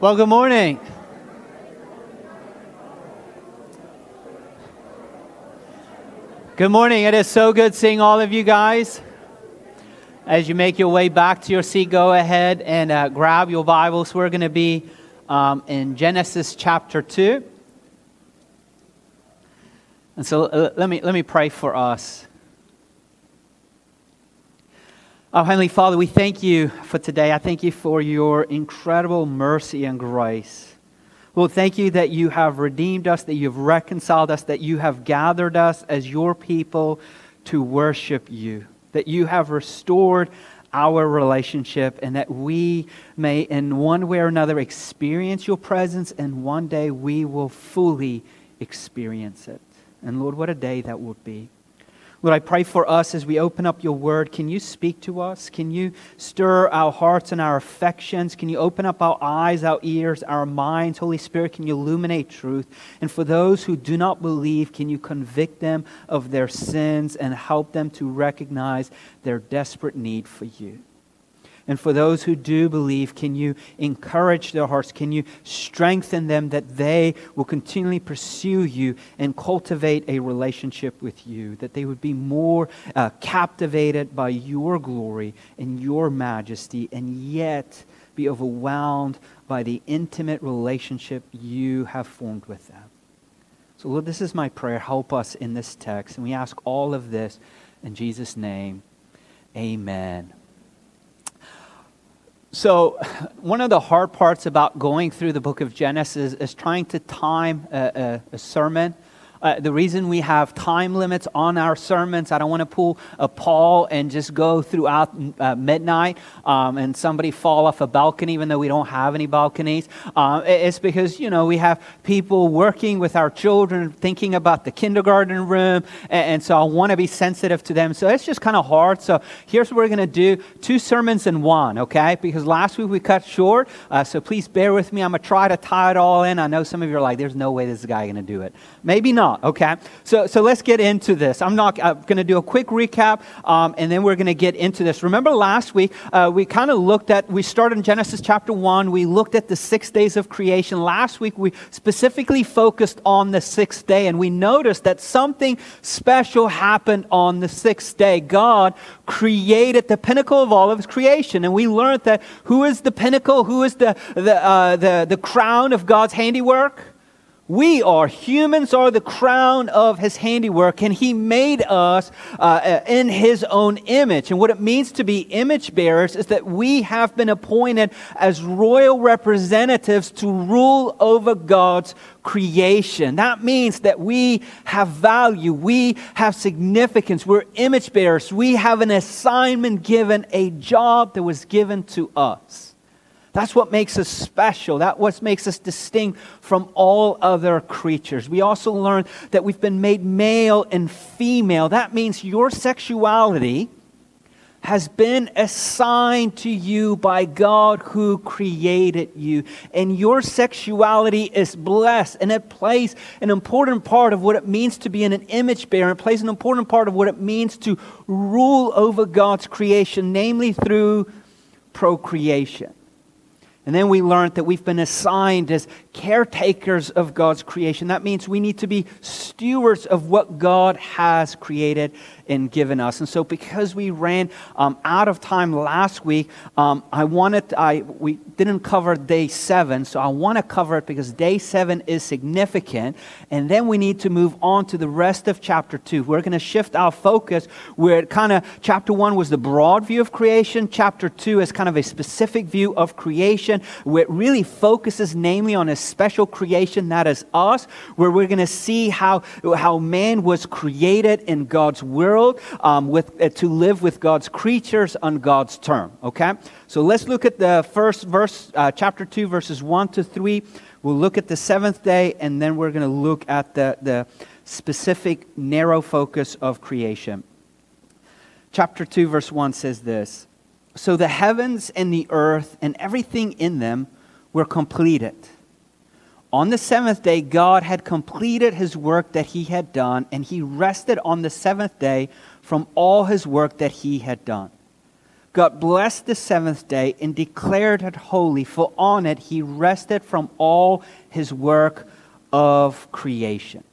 Well, good morning. Good morning. It is so good seeing all of you guys. As you make your way back to your seat, go ahead and uh, grab your Bibles. We're going to be um, in Genesis chapter 2. And so uh, let, me, let me pray for us. Oh, Heavenly Father, we thank you for today. I thank you for your incredible mercy and grace. Lord, thank you that you have redeemed us, that you've reconciled us, that you have gathered us as your people to worship you, that you have restored our relationship, and that we may, in one way or another, experience your presence, and one day we will fully experience it. And Lord, what a day that would be. Lord, I pray for us as we open up your word. Can you speak to us? Can you stir our hearts and our affections? Can you open up our eyes, our ears, our minds? Holy Spirit, can you illuminate truth? And for those who do not believe, can you convict them of their sins and help them to recognize their desperate need for you? And for those who do believe, can you encourage their hearts? Can you strengthen them that they will continually pursue you and cultivate a relationship with you? That they would be more uh, captivated by your glory and your majesty, and yet be overwhelmed by the intimate relationship you have formed with them. So, Lord, this is my prayer. Help us in this text. And we ask all of this in Jesus' name. Amen. So, one of the hard parts about going through the book of Genesis is trying to time a, a, a sermon uh, the reason we have time limits on our sermons, I don't want to pull a Paul and just go throughout uh, midnight um, and somebody fall off a balcony, even though we don't have any balconies. Uh, it's because, you know, we have people working with our children, thinking about the kindergarten room, and, and so I want to be sensitive to them. So it's just kind of hard. So here's what we're going to do two sermons in one, okay? Because last week we cut short. Uh, so please bear with me. I'm going to try to tie it all in. I know some of you are like, there's no way this guy going to do it. Maybe not okay? So, so let's get into this. I'm not I'm going to do a quick recap, um, and then we're going to get into this. Remember last week, uh, we kind of looked at, we started in Genesis chapter 1. We looked at the six days of creation. Last week, we specifically focused on the sixth day, and we noticed that something special happened on the sixth day. God created the pinnacle of all of his creation, and we learned that who is the pinnacle, who is the, the, uh, the, the crown of God's handiwork? We are humans are the crown of his handiwork, and he made us uh, uh, in his own image. And what it means to be image bearers is that we have been appointed as royal representatives to rule over God's creation. That means that we have value, we have significance, we're image bearers, we have an assignment given, a job that was given to us. That's what makes us special. That's what makes us distinct from all other creatures. We also learn that we've been made male and female. That means your sexuality has been assigned to you by God who created you. And your sexuality is blessed, and it plays an important part of what it means to be an image bearer. It plays an important part of what it means to rule over God's creation, namely through procreation. And then we learned that we've been assigned as caretakers of God's creation. That means we need to be stewards of what God has created and given us. And so, because we ran um, out of time last week, um, I wanted I we didn't cover day seven, so I want to cover it because day seven is significant. And then we need to move on to the rest of chapter two. We're going to shift our focus where kind of chapter one was the broad view of creation. Chapter two is kind of a specific view of creation, where it really focuses namely on a special creation that is us, where we're going to see how how man was created in God's world world um, with, uh, to live with God's creatures on God's term. Okay? So let's look at the first verse, uh, chapter 2, verses 1 to 3. We'll look at the seventh day, and then we're going to look at the, the specific, narrow focus of creation. Chapter 2, verse 1 says this So the heavens and the earth and everything in them were completed. On the seventh day, God had completed his work that he had done, and he rested on the seventh day from all his work that he had done. God blessed the seventh day and declared it holy, for on it he rested from all his work of creation.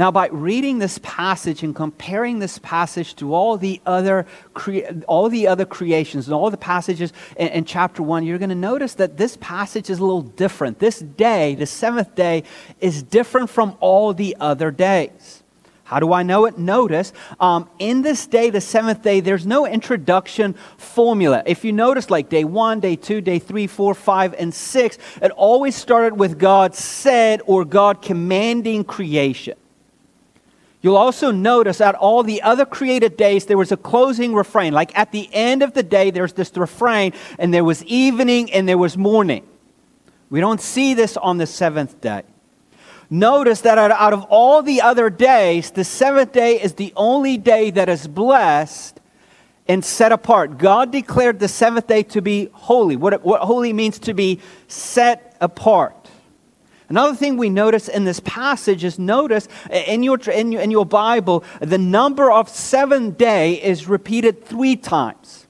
Now, by reading this passage and comparing this passage to all the other, cre- all the other creations and all the passages in, in chapter 1, you're going to notice that this passage is a little different. This day, the seventh day, is different from all the other days. How do I know it? Notice, um, in this day, the seventh day, there's no introduction formula. If you notice, like day one, day two, day three, four, five, and six, it always started with God said or God commanding creation. You'll also notice at all the other created days, there was a closing refrain. Like at the end of the day, there's this refrain, and there was evening and there was morning. We don't see this on the seventh day. Notice that out of all the other days, the seventh day is the only day that is blessed and set apart. God declared the seventh day to be holy. What, what holy means to be set apart. Another thing we notice in this passage is notice in your, in your, in your Bible, the number of seven day is repeated three times.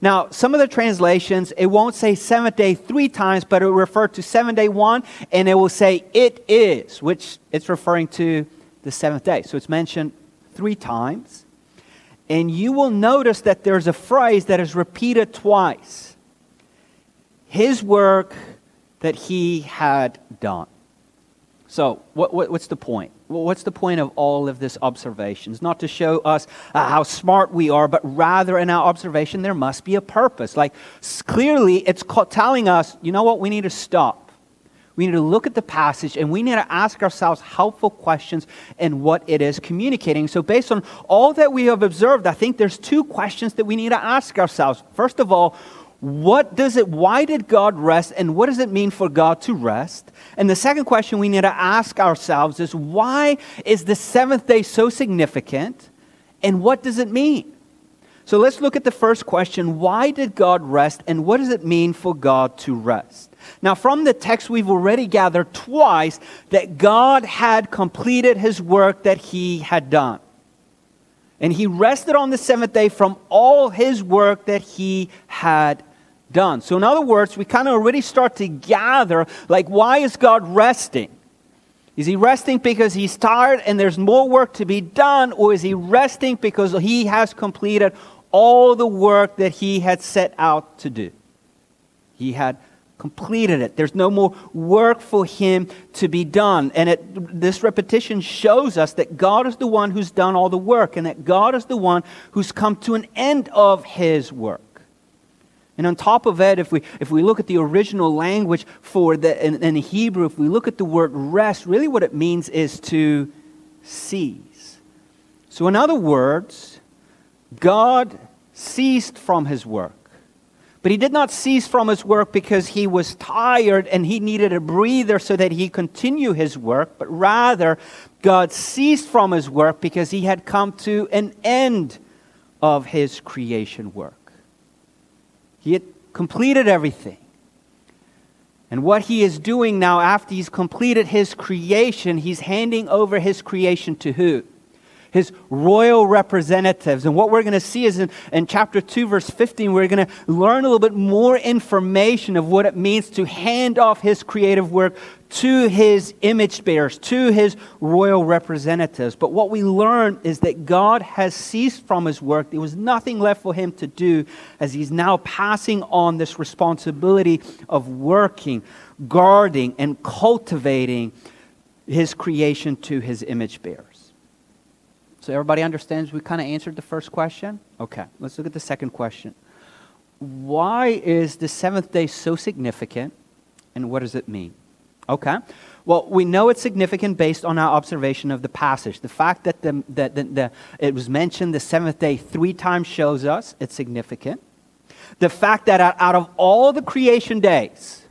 Now, some of the translations, it won't say seventh day three times, but it will refer to seven day one, and it will say it is, which it's referring to the seventh day. So it's mentioned three times. And you will notice that there's a phrase that is repeated twice His work that he had done. So, what, what, what's the point? What's the point of all of this observations? Not to show us uh, how smart we are, but rather in our observation, there must be a purpose. Like, clearly, it's telling us, you know what, we need to stop. We need to look at the passage and we need to ask ourselves helpful questions and what it is communicating. So, based on all that we have observed, I think there's two questions that we need to ask ourselves. First of all, what does it why did god rest and what does it mean for god to rest? And the second question we need to ask ourselves is why is the seventh day so significant and what does it mean? So let's look at the first question why did god rest and what does it mean for god to rest? Now from the text we've already gathered twice that god had completed his work that he had done and he rested on the seventh day from all his work that he had done. So, in other words, we kind of already start to gather like, why is God resting? Is he resting because he's tired and there's more work to be done, or is he resting because he has completed all the work that he had set out to do? He had completed it. There's no more work for him to be done. And it, this repetition shows us that God is the one who's done all the work and that God is the one who's come to an end of his work. And on top of that, if we, if we look at the original language for the, in, in Hebrew, if we look at the word rest, really what it means is to cease. So, in other words, God ceased from his work. But he did not cease from his work because he was tired and he needed a breather so that he continue his work, but rather God ceased from his work because he had come to an end of his creation work. He had completed everything. And what he is doing now after he's completed his creation, he's handing over his creation to who? His royal representatives. And what we're going to see is in, in chapter 2, verse 15, we're going to learn a little bit more information of what it means to hand off his creative work to his image bearers, to his royal representatives. But what we learn is that God has ceased from his work. There was nothing left for him to do as he's now passing on this responsibility of working, guarding, and cultivating his creation to his image bearers. So everybody understands we kind of answered the first question? Okay, let's look at the second question. Why is the seventh day so significant and what does it mean? Okay. Well, we know it's significant based on our observation of the passage. The fact that, the, that the, the, it was mentioned the seventh day three times shows us it's significant. The fact that out of all the creation days,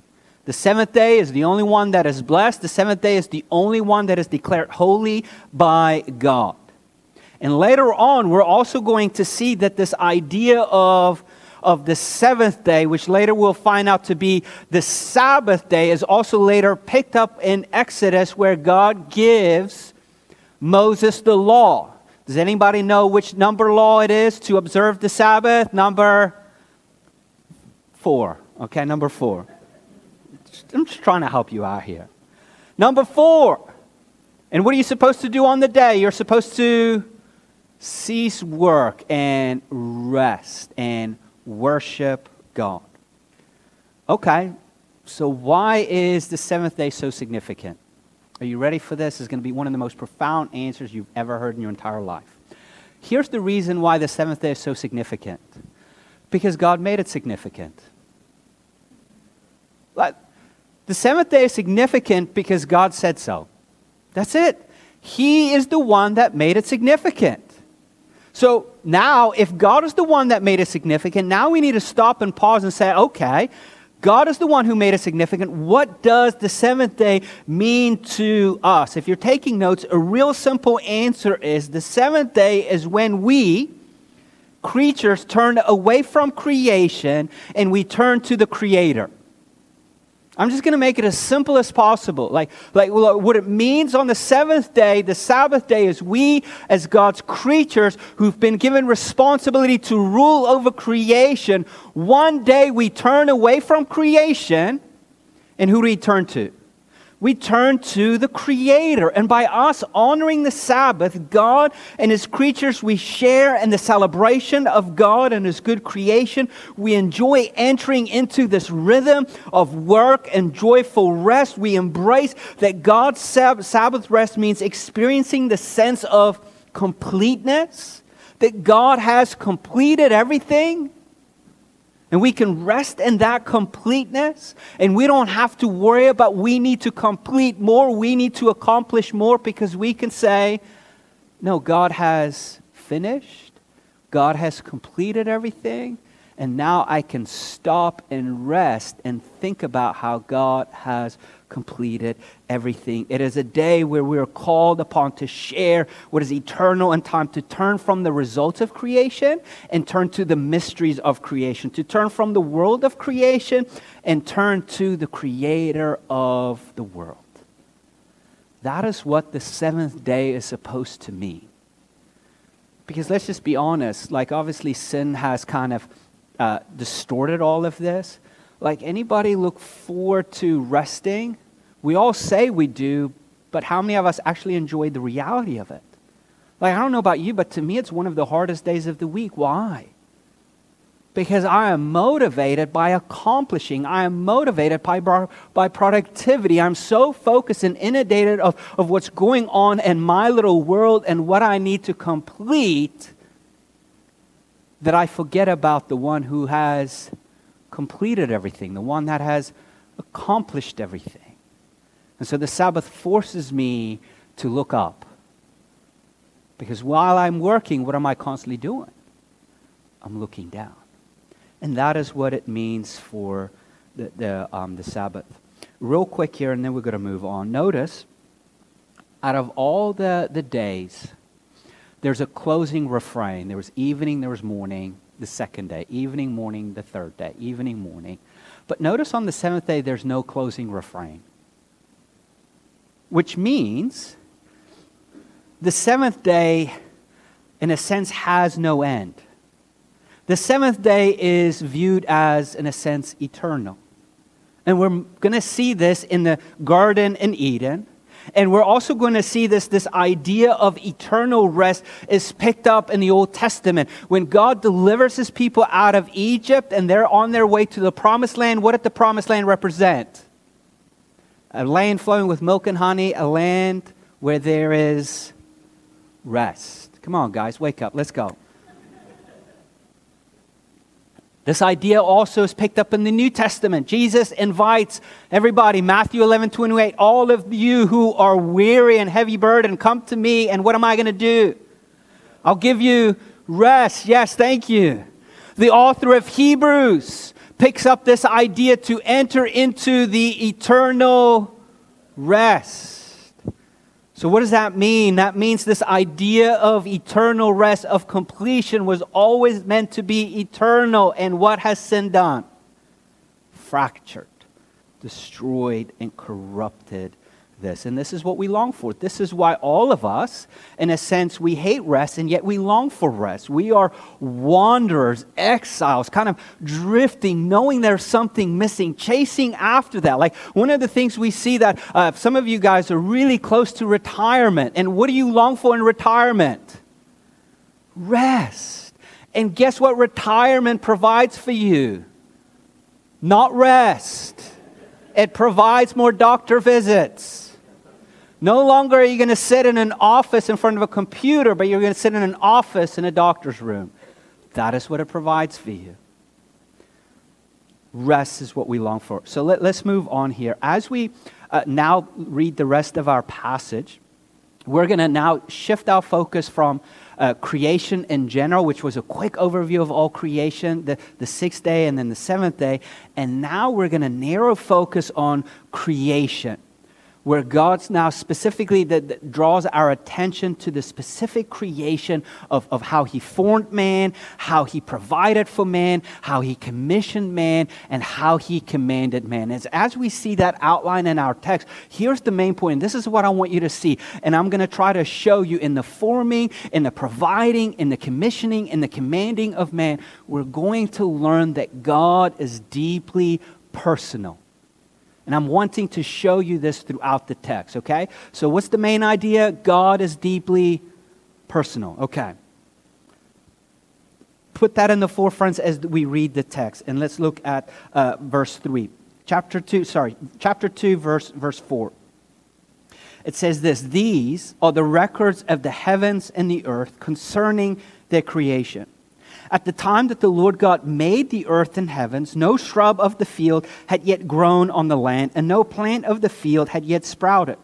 the seventh day is the only one that is blessed. The seventh day is the only one that is declared holy by God. And later on, we're also going to see that this idea of, of the seventh day, which later we'll find out to be the Sabbath day, is also later picked up in Exodus, where God gives Moses the law. Does anybody know which number law it is to observe the Sabbath? Number four. Okay, number four. I'm just trying to help you out here. Number four. And what are you supposed to do on the day? You're supposed to cease work and rest and worship God. Okay, so why is the seventh day so significant? Are you ready for this? It's going to be one of the most profound answers you've ever heard in your entire life. Here's the reason why the seventh day is so significant because God made it significant. The seventh day is significant because God said so. That's it. He is the one that made it significant. So now, if God is the one that made it significant, now we need to stop and pause and say, okay, God is the one who made it significant. What does the seventh day mean to us? If you're taking notes, a real simple answer is the seventh day is when we, creatures, turn away from creation and we turn to the Creator. I'm just going to make it as simple as possible. Like, like what it means on the seventh day, the Sabbath day, is we, as God's creatures who've been given responsibility to rule over creation, one day we turn away from creation, and who do we turn to? We turn to the Creator. And by us honoring the Sabbath, God and His creatures, we share in the celebration of God and His good creation. We enjoy entering into this rhythm of work and joyful rest. We embrace that God's Sabbath rest means experiencing the sense of completeness, that God has completed everything and we can rest in that completeness. And we don't have to worry about we need to complete more, we need to accomplish more because we can say, no, God has finished, God has completed everything. And now I can stop and rest and think about how God has completed everything. It is a day where we are called upon to share what is eternal and time to turn from the results of creation and turn to the mysteries of creation, to turn from the world of creation and turn to the creator of the world. That is what the seventh day is supposed to mean. Because let's just be honest, like obviously sin has kind of uh, distorted all of this. Like anybody look forward to resting? We all say we do, but how many of us actually enjoy the reality of it? Like, I don't know about you, but to me, it's one of the hardest days of the week. Why? Because I am motivated by accomplishing. I am motivated by, by productivity. I'm so focused and inundated of, of what's going on in my little world and what I need to complete that I forget about the one who has completed everything, the one that has accomplished everything. And so the Sabbath forces me to look up. Because while I'm working, what am I constantly doing? I'm looking down. And that is what it means for the, the, um, the Sabbath. Real quick here, and then we're going to move on. Notice, out of all the, the days, there's a closing refrain. There was evening, there was morning, the second day, evening, morning, the third day, evening, morning. But notice on the seventh day, there's no closing refrain, which means the seventh day, in a sense, has no end. The seventh day is viewed as, in a sense, eternal. And we're going to see this in the Garden in Eden. And we're also going to see this, this idea of eternal rest is picked up in the Old Testament. When God delivers his people out of Egypt and they're on their way to the promised land, what did the promised land represent? A land flowing with milk and honey, a land where there is rest. Come on, guys, wake up. Let's go. This idea also is picked up in the New Testament. Jesus invites everybody, Matthew 11, 28, all of you who are weary and heavy burdened, come to me, and what am I going to do? I'll give you rest. Yes, thank you. The author of Hebrews picks up this idea to enter into the eternal rest. So, what does that mean? That means this idea of eternal rest, of completion, was always meant to be eternal. And what has sin done? Fractured, destroyed, and corrupted this. And this is what we long for. This is why all of us, in a sense, we hate rest and yet we long for rest. We are wanderers, exiles, kind of drifting, knowing there's something missing, chasing after that. Like one of the things we see that uh, some of you guys are really close to retirement. And what do you long for in retirement? Rest. And guess what retirement provides for you? Not rest. It provides more doctor visits no longer are you going to sit in an office in front of a computer, but you're going to sit in an office in a doctor's room. That is what it provides for you. Rest is what we long for. So let, us move on here. As we uh, now read the rest of our passage, we're going to now shift our focus from uh, creation in general, which was a quick overview of all creation, the, the sixth day and then the seventh day. And now we're going to narrow focus on creation where God's now specifically that, that, draws our attention to the specific creation of, of how He formed man, how He provided for man, how He commissioned man, and how He commanded man. As, as we see that outline in our text, here's the main point. This is what I want you to see. And I'm going to try to show you in the forming, in the providing, in the commissioning, in the commanding of man, we're going to learn that God is deeply personal. And I'm wanting to show you this throughout the text, okay? So, what's the main idea? God is deeply personal, okay? Put that in the forefront as we read the text. And let's look at uh, verse 3. Chapter 2, sorry, chapter 2, verse, verse 4. It says this These are the records of the heavens and the earth concerning their creation. At the time that the Lord God made the earth and heavens, no shrub of the field had yet grown on the land, and no plant of the field had yet sprouted.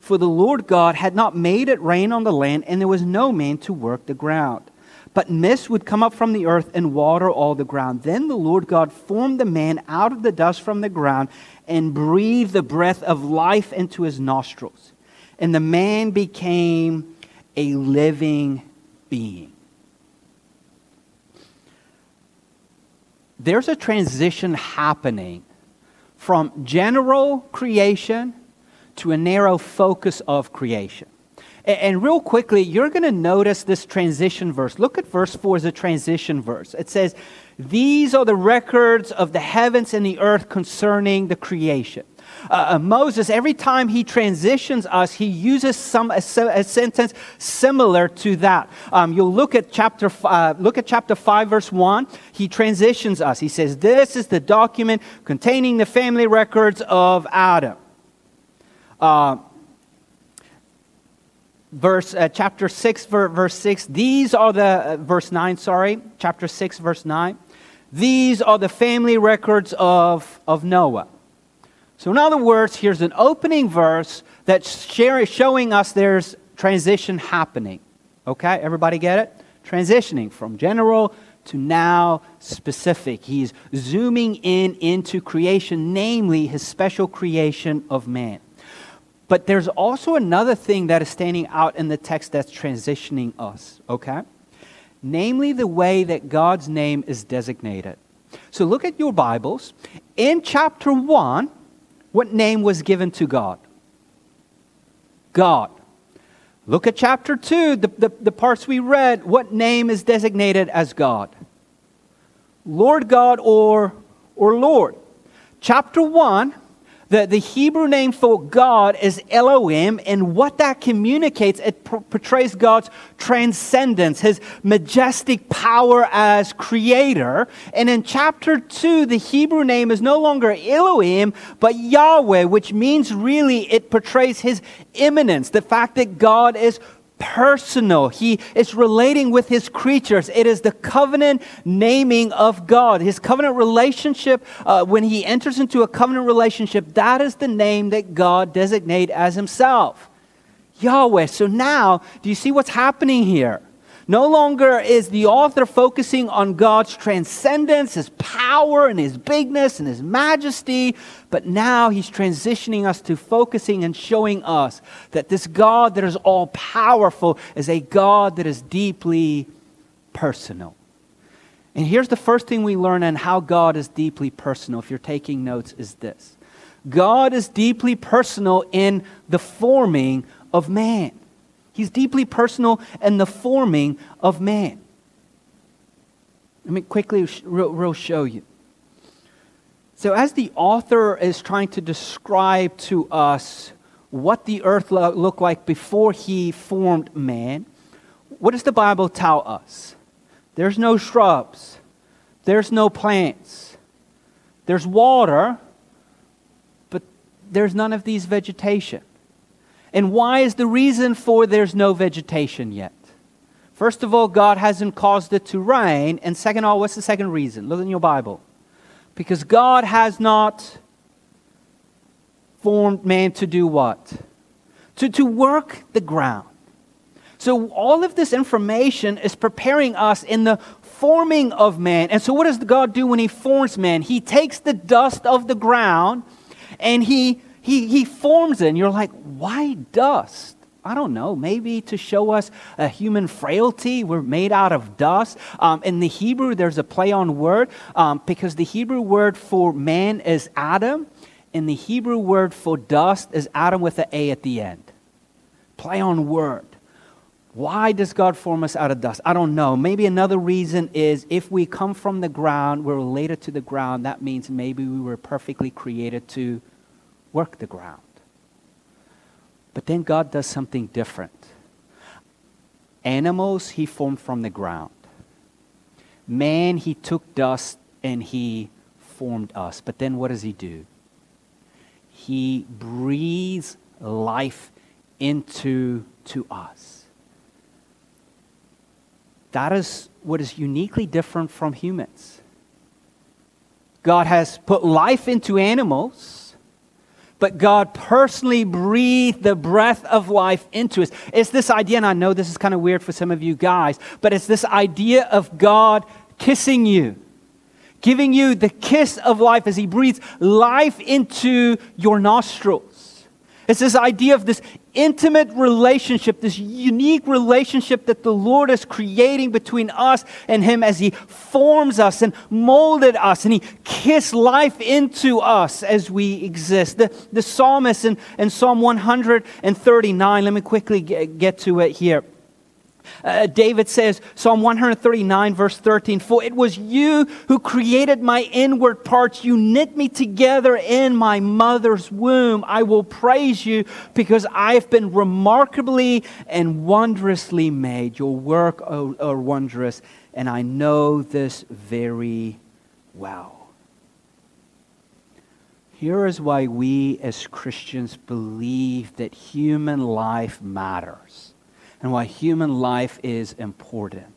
For the Lord God had not made it rain on the land, and there was no man to work the ground. But mist would come up from the earth and water all the ground. Then the Lord God formed the man out of the dust from the ground and breathed the breath of life into his nostrils. And the man became a living being. There's a transition happening from general creation to a narrow focus of creation. And, and real quickly, you're going to notice this transition verse. Look at verse 4 as a transition verse. It says, These are the records of the heavens and the earth concerning the creation. Uh, uh, Moses, every time he transitions us, he uses some a, a sentence similar to that. Um, you'll look at chapter uh, look at chapter five, verse one. He transitions us. He says, "This is the document containing the family records of Adam." Uh, verse uh, chapter 6 verse 6 these are the uh, verse 9 sorry chapter 6 verse 9 these are the family records of, of noah so, in other words, here's an opening verse that's showing us there's transition happening. Okay, everybody get it? Transitioning from general to now specific. He's zooming in into creation, namely his special creation of man. But there's also another thing that is standing out in the text that's transitioning us, okay? Namely, the way that God's name is designated. So look at your Bibles. In chapter 1, what name was given to God? God. Look at chapter 2, the, the, the, parts we read. What name is designated as God? Lord God or, or Lord. Chapter 1, the, the Hebrew name for God is Elohim, and what that communicates, it portrays God's transcendence, his majestic power as creator. And in chapter 2, the Hebrew name is no longer Elohim, but Yahweh, which means really it portrays his immanence, the fact that God is personal. He is relating with his creatures. It is the covenant naming of God. His covenant relationship, uh, when he enters into a covenant relationship, that is the name that God designate as himself. Yahweh. So now, do you see what's happening here? No longer is the author focusing on God's transcendence, his power, and his bigness and his majesty, but now he's transitioning us to focusing and showing us that this God that is all powerful is a God that is deeply personal. And here's the first thing we learn on how God is deeply personal, if you're taking notes, is this God is deeply personal in the forming of man. He's deeply personal in the forming of man. Let me quickly real show you. So, as the author is trying to describe to us what the earth lo- looked like before he formed man, what does the Bible tell us? There's no shrubs, there's no plants, there's water, but there's none of these vegetation. And why is the reason for there's no vegetation yet? First of all, God hasn't caused it to rain. And second all, what's the second reason? Look in your Bible. Because God has not formed man to do what? To, to work the ground. So, all of this information is preparing us in the forming of man. And so, what does God do when He forms man? He takes the dust of the ground and He, he, he forms it. And you're like, why dust? I don't know, maybe to show us a human frailty. We're made out of dust. Um, in the Hebrew, there's a play on word um, because the Hebrew word for man is Adam, and the Hebrew word for dust is Adam with an A at the end. Play on word. Why does God form us out of dust? I don't know. Maybe another reason is if we come from the ground, we're related to the ground, that means maybe we were perfectly created to work the ground. But then God does something different. Animals, He formed from the ground. Man, He took dust and He formed us. But then what does He do? He breathes life into to us. That is what is uniquely different from humans. God has put life into animals, but God personally breathed the breath of life into us. It's this idea, and I know this is kind of weird for some of you guys, but it's this idea of God kissing you, giving you the kiss of life as He breathes life into your nostrils. It's this idea of this intimate relationship, this unique relationship that the Lord is creating between us and Him as He forms us and molded us and He kissed life into us as we exist. The, the psalmist in, in Psalm 139, let me quickly get, get to it here. Uh, David says, Psalm 139, verse 13, For it was you who created my inward parts. You knit me together in my mother's womb. I will praise you because I've been remarkably and wondrously made. Your work are wondrous, and I know this very well. Here is why we as Christians believe that human life matters and why human life is important.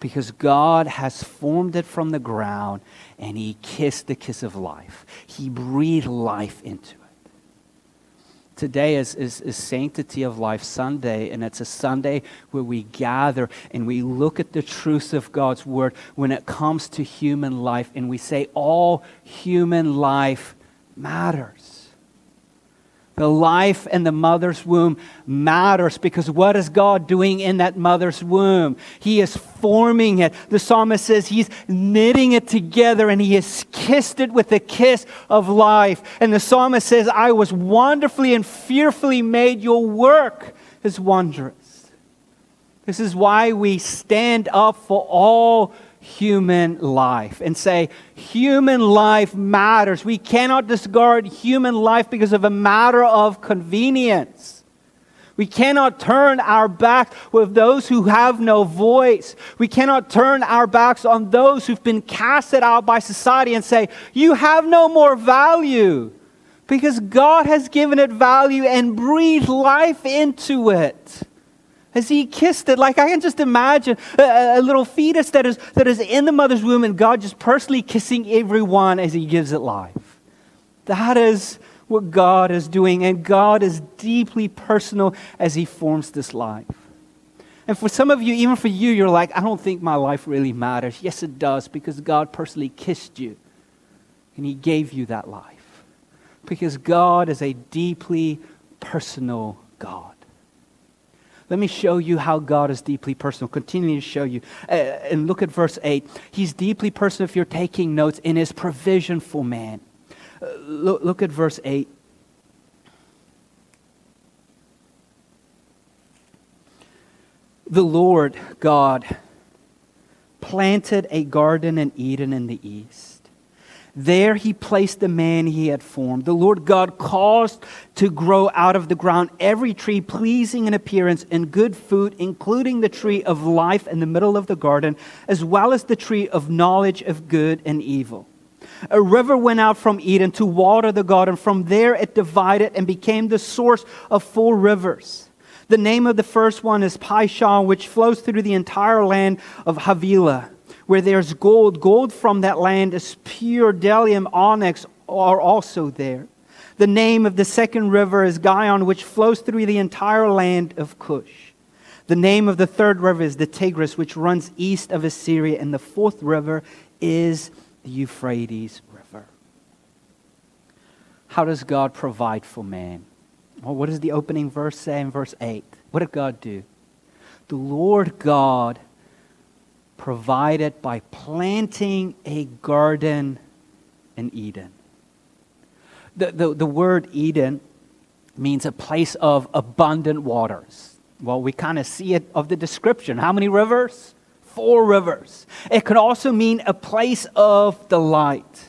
Because God has formed it from the ground and He kissed the kiss of life. He breathed life into it. Today is, is, is, Sanctity of Life Sunday, and it's a Sunday where we gather and we look at the truths of God's Word when it comes to human life, and we say all human life matters. The life in the mother's womb matters because what is God doing in that mother's womb? He is forming it. The psalmist says he's knitting it together and he has kissed it with the kiss of life. And the psalmist says, I was wonderfully and fearfully made. Your work is wondrous. This is why we stand up for all human life and say, human life matters. We cannot discard human life because of a matter of convenience. We cannot turn our back with those who have no voice. We cannot turn our backs on those who've been casted out by society and say, You have no more value. Because God has given it value and breathed life into it as he kissed it. Like I can just imagine a, a, little fetus that is, that is in the mother's womb and God just personally kissing everyone as he gives it life. That is what God is doing, and God is deeply personal as he forms this life. And for some of you, even for you, you're like, I don't think my life really matters. Yes, it does, because God personally kissed you and he gave you that life. Because God is a deeply personal God. Let me show you how God is deeply personal. Continue to show you. Uh, and look at verse 8. He's deeply personal, if you're taking notes, in his provision for man. Uh, look, look at verse 8. The Lord God planted a garden in Eden in the east there he placed the man he had formed. The Lord God caused to grow out of the ground every tree pleasing in appearance and good food, including the tree of life in the middle of the garden, as well as the tree of knowledge of good and evil. A river went out from Eden to water the garden. From there it divided and became the source of four rivers. The name of the first one is Pishon, which flows through the entire land of Havilah where there's gold. Gold from that land is pure bdellium, onyx are also there. The name of the second river is Gihon, which flows through the entire land of Cush. The name of the third river is the Tigris, which runs east of Assyria. And the fourth river is the Euphrates River. How does God provide for man? Well, what does the opening verse say in verse 8? What did God do? The Lord God provided by planting a garden in Eden. The, the, the word Eden means a place of abundant waters. Well, we kind of see it of the description. How many rivers? Four rivers. It could also mean a place of delight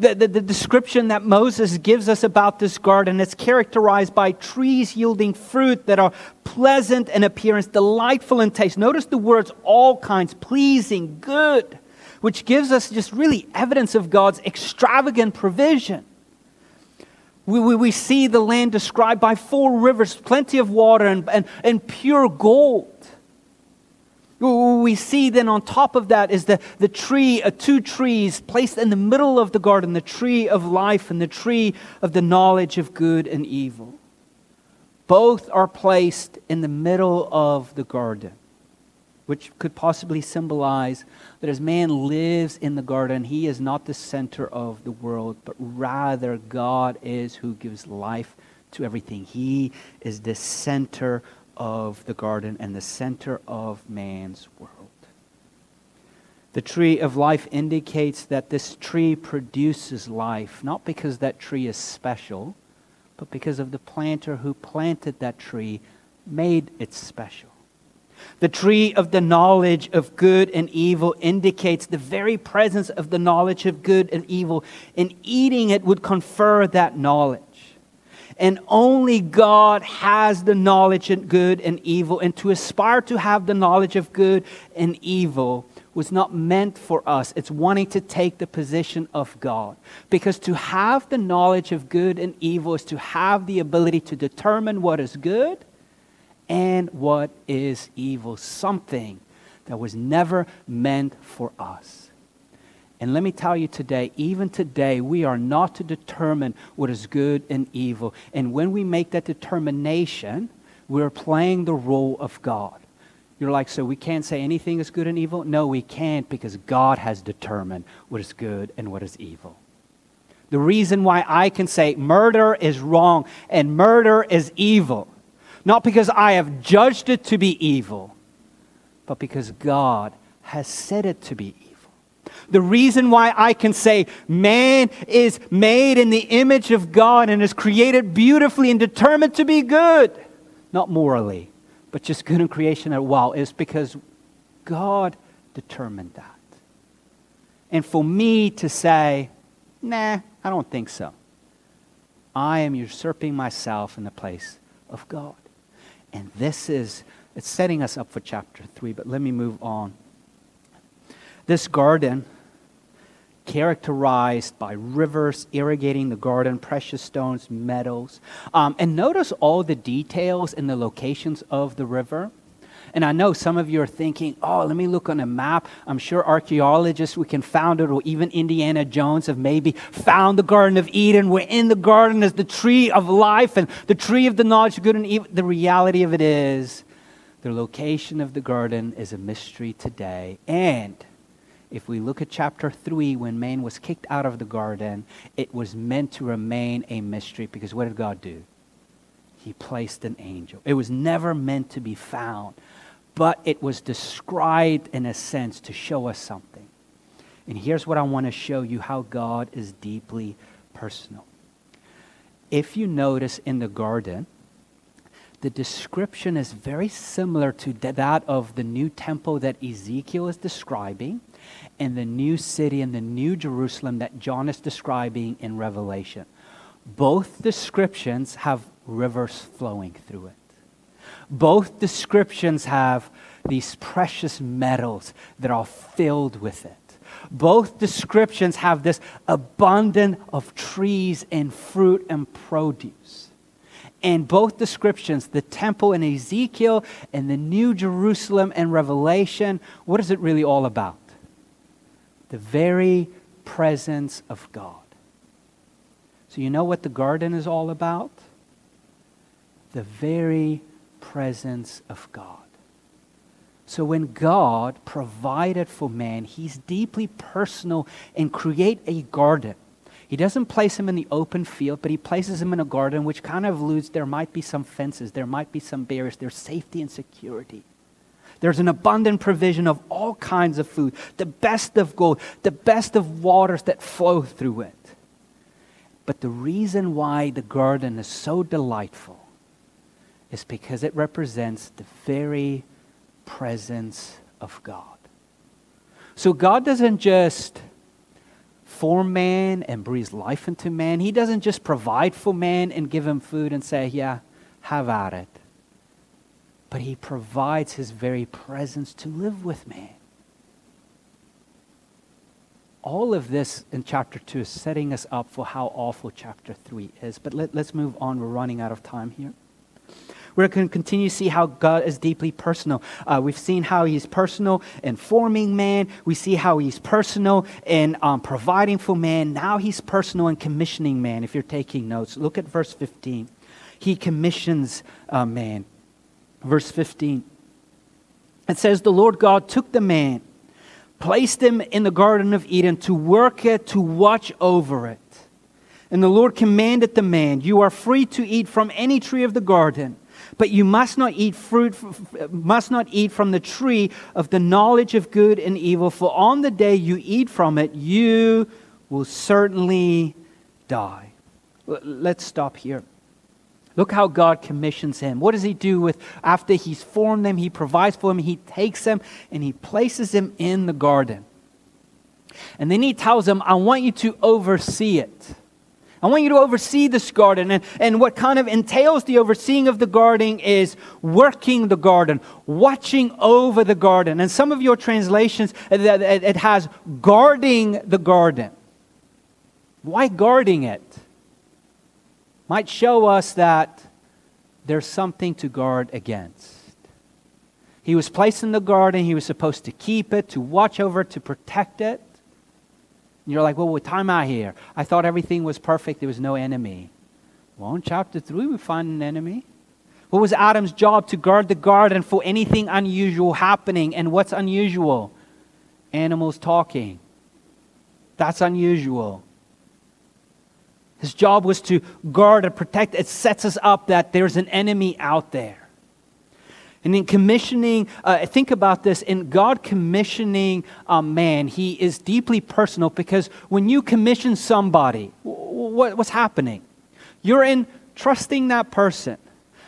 the, the, the description that Moses gives us about this garden is characterized by trees yielding fruit that are pleasant in appearance, delightful in taste. Notice the words all kinds, pleasing, good, which gives us just really evidence of God's extravagant provision. We, we, we see the land described by four rivers, plenty of water, and, and, and pure gold. We see then on top of that is the, the tree, uh, two trees placed in the middle of the garden the tree of life and the tree of the knowledge of good and evil. Both are placed in the middle of the garden, which could possibly symbolize that as man lives in the garden, he is not the center of the world, but rather God is who gives life to everything. He is the center of the garden and the center of man's world. The tree of life indicates that this tree produces life, not because that tree is special, but because of the planter who planted that tree made it special. The tree of the knowledge of good and evil indicates the very presence of the knowledge of good and evil, and eating it would confer that knowledge and only God has the knowledge of good and evil. And to aspire to have the knowledge of good and evil was not meant for us. It's wanting to take the position of God. Because to have the knowledge of good and evil is to have the ability to determine what is good and what is evil, something that was never meant for us. And let me tell you today, even today, we are not to determine what is good and evil. And when we make that determination, we're playing the role of God. You're like, so we can't say anything is good and evil? No, we can't because God has determined what is good and what is evil. The reason why I can say murder is wrong and murder is evil, not because I have judged it to be evil, but because God has said it to be evil. The reason why I can say man is made in the image of God and is created beautifully and determined to be good, not morally, but just good in creation as well, is because God determined that. And for me to say, nah, I don't think so, I am usurping myself in the place of God. And this is, it's setting us up for chapter 3, but let me move on. This garden characterized by rivers irrigating the garden, precious stones, meadows. Um, and notice all the details and the locations of the river. And I know some of you are thinking, oh, let me look on a map. I'm sure archaeologists we can found it, or even Indiana Jones have maybe found the Garden of Eden. We're in the garden is the tree of life and the tree of the knowledge of good and evil. The reality of it is, the location of the garden is a mystery today. And if we look at chapter 3, when man was kicked out of the garden, it was meant to remain a mystery because what did God do? He placed an angel. It was never meant to be found, but it was described in a sense to show us something. And here's what I want to show you how God is deeply personal. If you notice in the garden, the description is very similar to that of the new temple that Ezekiel is describing and the new city and the new Jerusalem that John is describing in Revelation. Both descriptions have rivers flowing through it. Both descriptions have these precious metals that are filled with it. Both descriptions have this abundance of trees and fruit and produce. And both descriptions, the temple in Ezekiel and the New Jerusalem and Revelation, what is it really all about? The very presence of God. So, you know what the garden is all about? The very presence of God. So when God provided for man, he's deeply personal and create a garden. He doesn't place him in the open field, but he places him in a garden which kind of alludes there might be some fences, there might be some barriers, there's safety and security. There's an abundant provision of all kinds of food, the best of gold, the best of waters that flow through it. But the reason why the garden is so delightful is because it represents the very presence of God. So God doesn't just form man and breathe life into man. He doesn't just provide for man and give him food and say, yeah, have at it. But he provides his very presence to live with man. All of this in chapter 2 is setting us up for how awful chapter 3 is. But let, let's move on. We're running out of time here. We're going to continue to see how God is deeply personal. Uh, we've seen how He's personal in forming man. We see how He's personal in um, providing for man. Now He's personal in commissioning man. If you're taking notes, look at verse 15. He commissions uh, man. Verse 15. It says, The Lord God took the man, placed him in the Garden of Eden to work it, to watch over it. And the Lord commanded the man, You are free to eat from any tree of the garden but you must not eat fruit, must not eat from the tree of the knowledge of good and evil, for on the day you eat from it, you will certainly die. Let's stop here. Look how God commissions him. What does he do with after he's formed them? He provides for him, he takes them and he places them in the garden. And then he tells them, I want you to oversee it. I want you to oversee this garden. And, and what kind of entails the overseeing of the garden is working the garden, watching over the garden. And some of your translations, uh, it has guarding the garden. Why guarding it? Might show us that there's something to guard against. He was placed in the garden, he was supposed to keep it, to watch over it, to protect it. And you're like, well, what time out here. I thought everything was perfect. There was no enemy. Well, in chapter 3, we find an enemy. What was Adam's job? To guard the garden for anything unusual happening. And what's unusual? Animals talking. That's unusual. His job was to guard and protect. It sets us up that there's an enemy out there. And in commissioning, uh, think about this in God commissioning a man, he is deeply personal because when you commission somebody, what, what's happening? You're in trusting that person.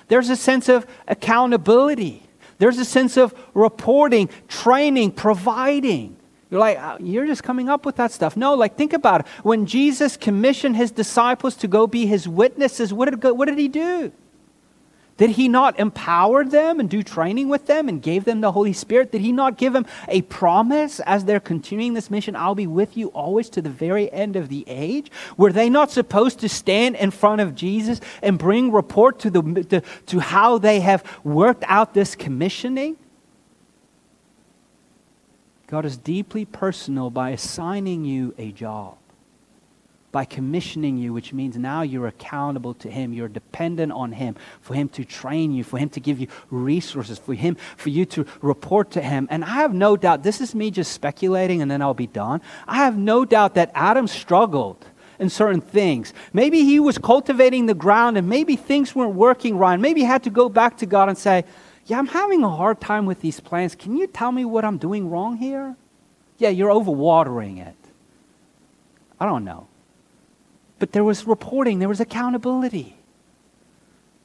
There's a sense of accountability, there's a sense of reporting, training, providing. You're like, uh, you're just coming up with that stuff. No, like, think about it. When Jesus commissioned his disciples to go be his witnesses, what did, what did he do? Did he not empower them and do training with them and gave them the Holy Spirit? Did he not give them a promise as they're continuing this mission? I'll be with you always to the very end of the age. Were they not supposed to stand in front of Jesus and bring report to, the, to, to how they have worked out this commissioning? God is deeply personal by assigning you a job by commissioning you, which means now you're accountable to Him. You're dependent on Him for Him to train you, for Him to give you resources, for Him, for you to report to Him. And I have no doubt, this is me just speculating and then I'll be done. I have no doubt that Adam struggled in certain things. Maybe he was cultivating the ground and maybe things weren't working right. Maybe he had to go back to God and say, Yeah, I'm having a hard time with these plants. Can you tell me what I'm doing wrong here? Yeah, you're overwatering it. I don't know. But there was reporting, there was accountability.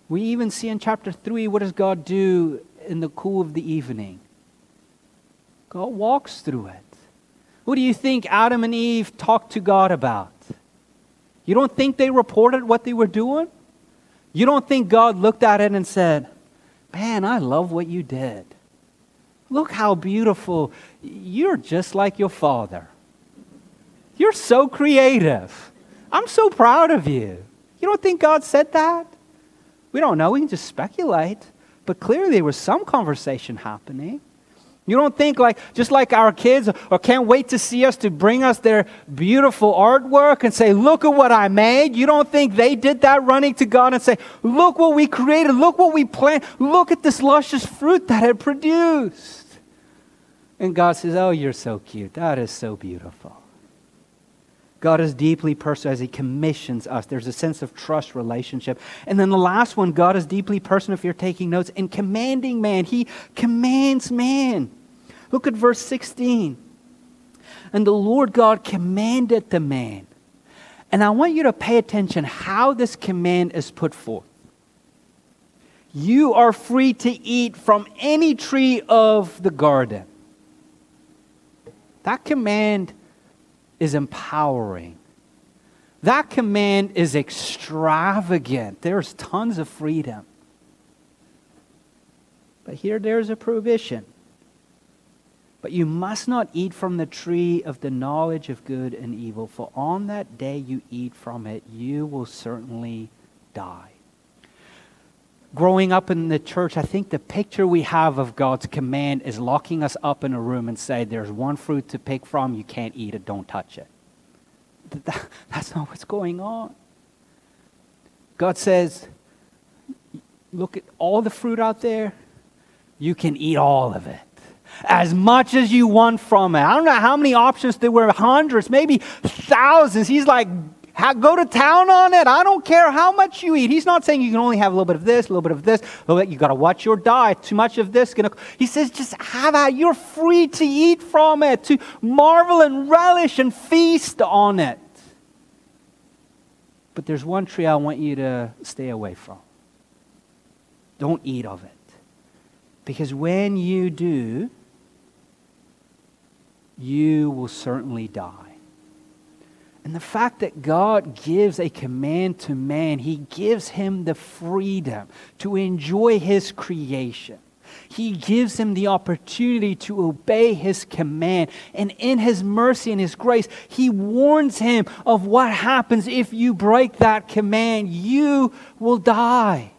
We even see in chapter 3 what does God do in the cool of the evening? God walks through it. What do you think Adam and Eve talked to God about? You don't think they reported what they were doing? You don't think God looked at it and said, Man, I love what you did. Look how beautiful. You're just like your father. You're so creative. I'm so proud of you. You don't think God said that? We don't know. We can just speculate. But clearly, there was some conversation happening. You don't think like just like our kids or can't wait to see us to bring us their beautiful artwork and say, "Look at what I made." You don't think they did that running to God and say, "Look what we created. Look what we planted. Look at this luscious fruit that it produced." And God says, "Oh, you're so cute. That is so beautiful." God is deeply personal as He commissions us. There's a sense of trust relationship. And then the last one, God is deeply personal if you're taking notes in commanding man. He commands man. Look at verse 16. And the Lord God commanded the man. And I want you to pay attention how this command is put forth. You are free to eat from any tree of the garden. That command is empowering. That command is extravagant. There's tons of freedom. But here there's a prohibition. But you must not eat from the tree of the knowledge of good and evil, for on that day you eat from it, you will certainly die. Growing up in the church, I think the picture we have of God's command is locking us up in a room and say, There's one fruit to pick from, you can't eat it, don't touch it. That's not what's going on. God says, Look at all the fruit out there, you can eat all of it as much as you want from it. I don't know how many options there were, hundreds, maybe thousands. He's like, go to town on it. I don't care how much you eat. He's not saying you can only have a little bit of this, a little bit of this. You got to watch your diet. Too much of this. Gonna... He says, just have it. You're free to eat from it, to marvel and relish and feast on it. But there's one tree I want you to stay away from. Don't eat of it. Because when you do, you will certainly die. And the fact that God gives a command to man, He gives him the freedom to enjoy His creation. He gives him the opportunity to obey His command. And in His mercy and His grace, He warns him of what happens if you break that command. You will die.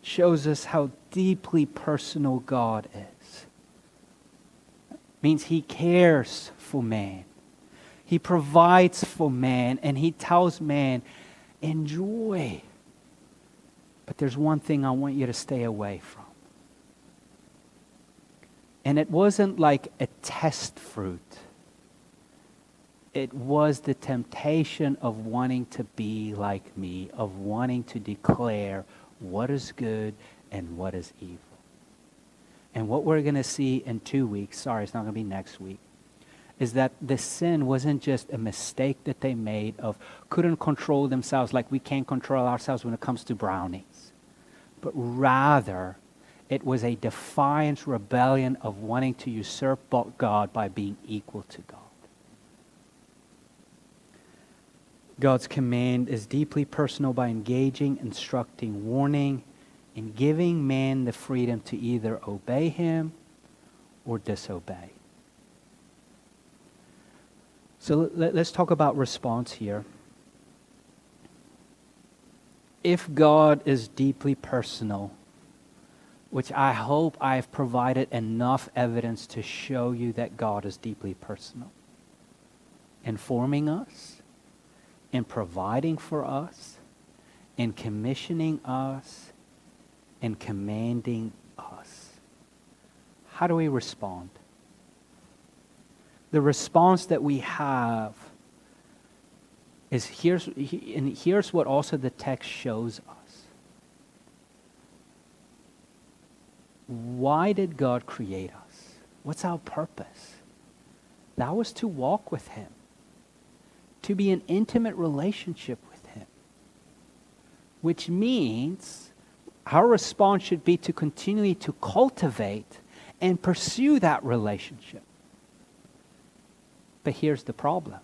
Shows us how deeply personal God is means he cares for man. He provides for man and he tells man, enjoy. But there's one thing I want you to stay away from. And it wasn't like a test fruit, it was the temptation of wanting to be like me, of wanting to declare what is good and what is evil. And what we're going to see in two weeks, sorry, it's not going to be next week, is that the sin wasn't just a mistake that they made of couldn't control themselves like we can't control ourselves when it comes to brownies, but rather it was a defiant rebellion of wanting to usurp God by being equal to God. God's command is deeply personal by engaging, instructing, warning, and giving man the freedom to either obey him or disobey. So let, us talk about response here. If God is deeply personal, which I hope I've provided enough evidence to show you that God is deeply personal, informing us, in providing for us, in commissioning us, and commanding us. How do we respond? The response that we have is here's, and here's what also the text shows us. Why did God create us? What's our purpose? That was to walk with Him, to be an intimate relationship with Him, which means our response should be to continually to cultivate and pursue that relationship. But here's the problem.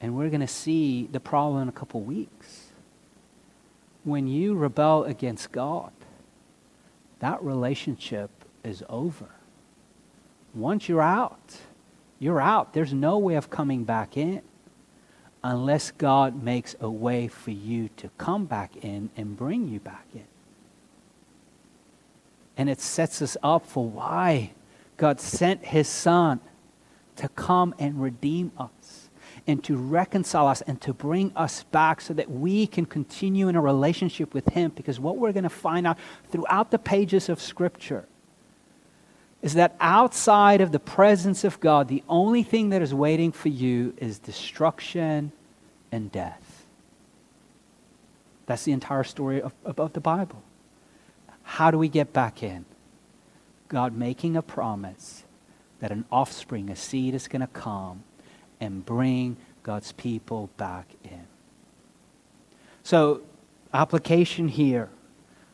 And we're going to see the problem in a couple weeks. When you rebel against God, that relationship is over. Once you're out, you're out. There's no way of coming back in unless God makes a way for you to come back in and bring you back in. And it sets us up for why God sent his son to come and redeem us and to reconcile us and to bring us back so that we can continue in a relationship with him because what we're going to find out throughout the pages of scripture is that outside of the presence of God, the only thing that is waiting for you is destruction and death. That's the entire story of, of the Bible. How do we get back in? God making a promise that an offspring, a seed is going to come and bring God's people back in. So, application here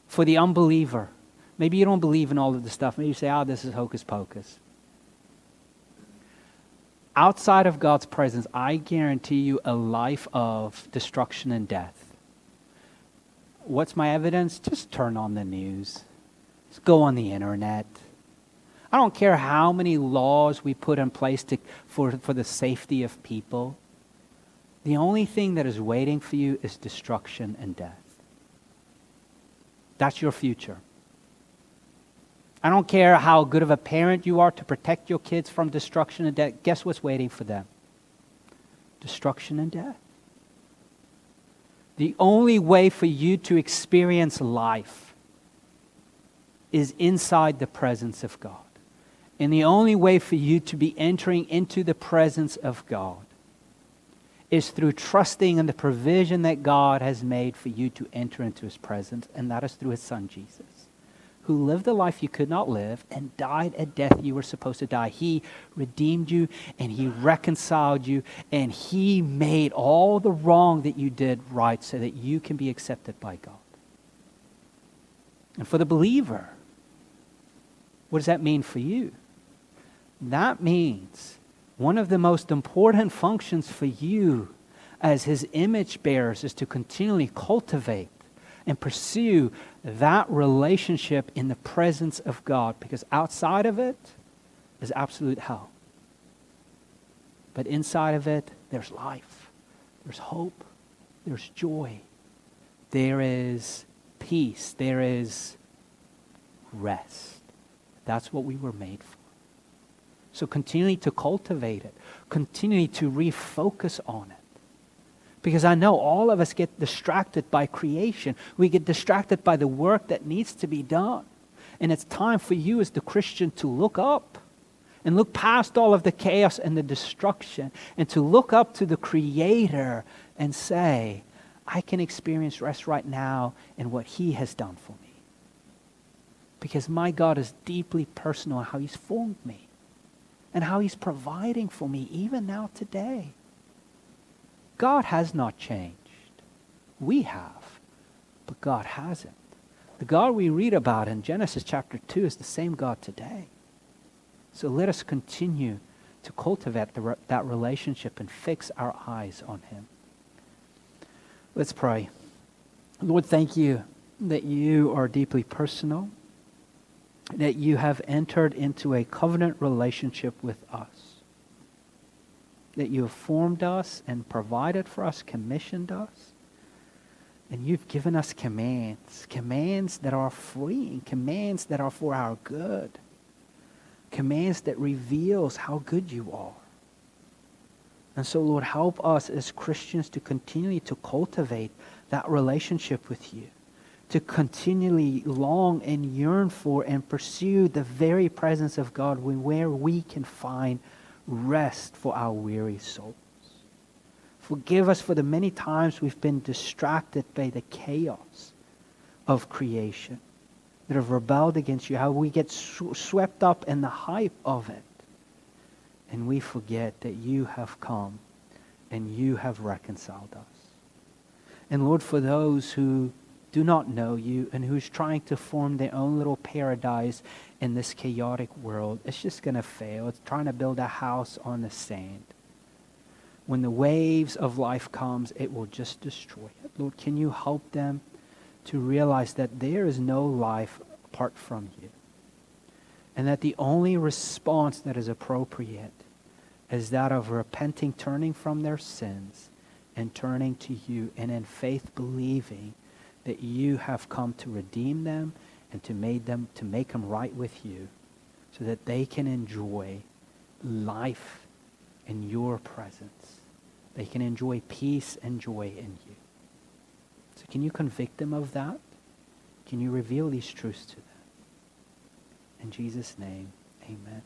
for the unbeliever Maybe you don't believe in all of the stuff. Maybe you say, oh, this is hocus pocus. Outside of God's presence, I guarantee you a life of destruction and death. What's my evidence? Just turn on the news. Just go on the internet. I don't care how many laws we put in place to, for, for the safety of people. The only thing that is waiting for you is destruction and death. That's your future. I don't care how good of a parent you are to protect your kids from destruction and death. Guess what's waiting for them? Destruction and death. The only way for you to experience life is inside the presence of God. And the only way for you to be entering into the presence of God is through trusting in the provision that God has made for you to enter into his presence, and that is through his son Jesus who lived a life you could not live and died a death you were supposed to die. He redeemed you and he reconciled you and he made all the wrong that you did right so that you can be accepted by God. And for the believer, what does that mean for you? That means one of the most important functions for you as his image bearers is to continually cultivate and pursue that relationship in the presence of God because outside of it is absolute hell. But inside of it, there's life, there's hope, there's joy, there is peace, there is rest. That's what we were made for. So continually to cultivate it, continually to refocus on it. Because I know all of us get distracted by creation. We get distracted by the work that needs to be done. And it's time for you as the Christian to look up and look past all of the chaos and the destruction and to look up to the Creator and say, I can experience rest right now in what He has done for me. Because my God is deeply personal in how He's formed me and how He's providing for me even now today. God has not changed. We have, but God hasn't. The God we read about in Genesis chapter 2 is the same God today. So let us continue to cultivate the, that relationship and fix our eyes on Him. Let's pray. Lord, thank you that you are deeply personal, that you have entered into a covenant relationship with us that you have formed us and provided for us, commissioned us. And you've given us commands, commands that are freeing, commands that are for our good, commands that reveals how good you are. And so, Lord, help us as Christians to continually to cultivate that relationship with you, to continually long and yearn for and pursue the very presence of God where we can find rest for our weary souls. Forgive us for the many times we've been distracted by the chaos of creation that have rebelled against you, how we get swept up in the hype of it. And we forget that you have come and you have reconciled us. And Lord, for those who do not know you and who's trying to form their own little paradise in this chaotic world, it's just going to fail. It's trying to build a house on the sand. When the waves of life comes, it will just destroy it. Lord, can you help them to realize that there is no life apart from you? And that the only response that is appropriate is that of repenting, turning from their sins, and turning to you, and in faith believing that you have come to redeem them and to make them to make them right with you, so that they can enjoy life in your presence. They can enjoy peace and joy in you. So can you convict them of that? Can you reveal these truths to them? In Jesus' name, amen.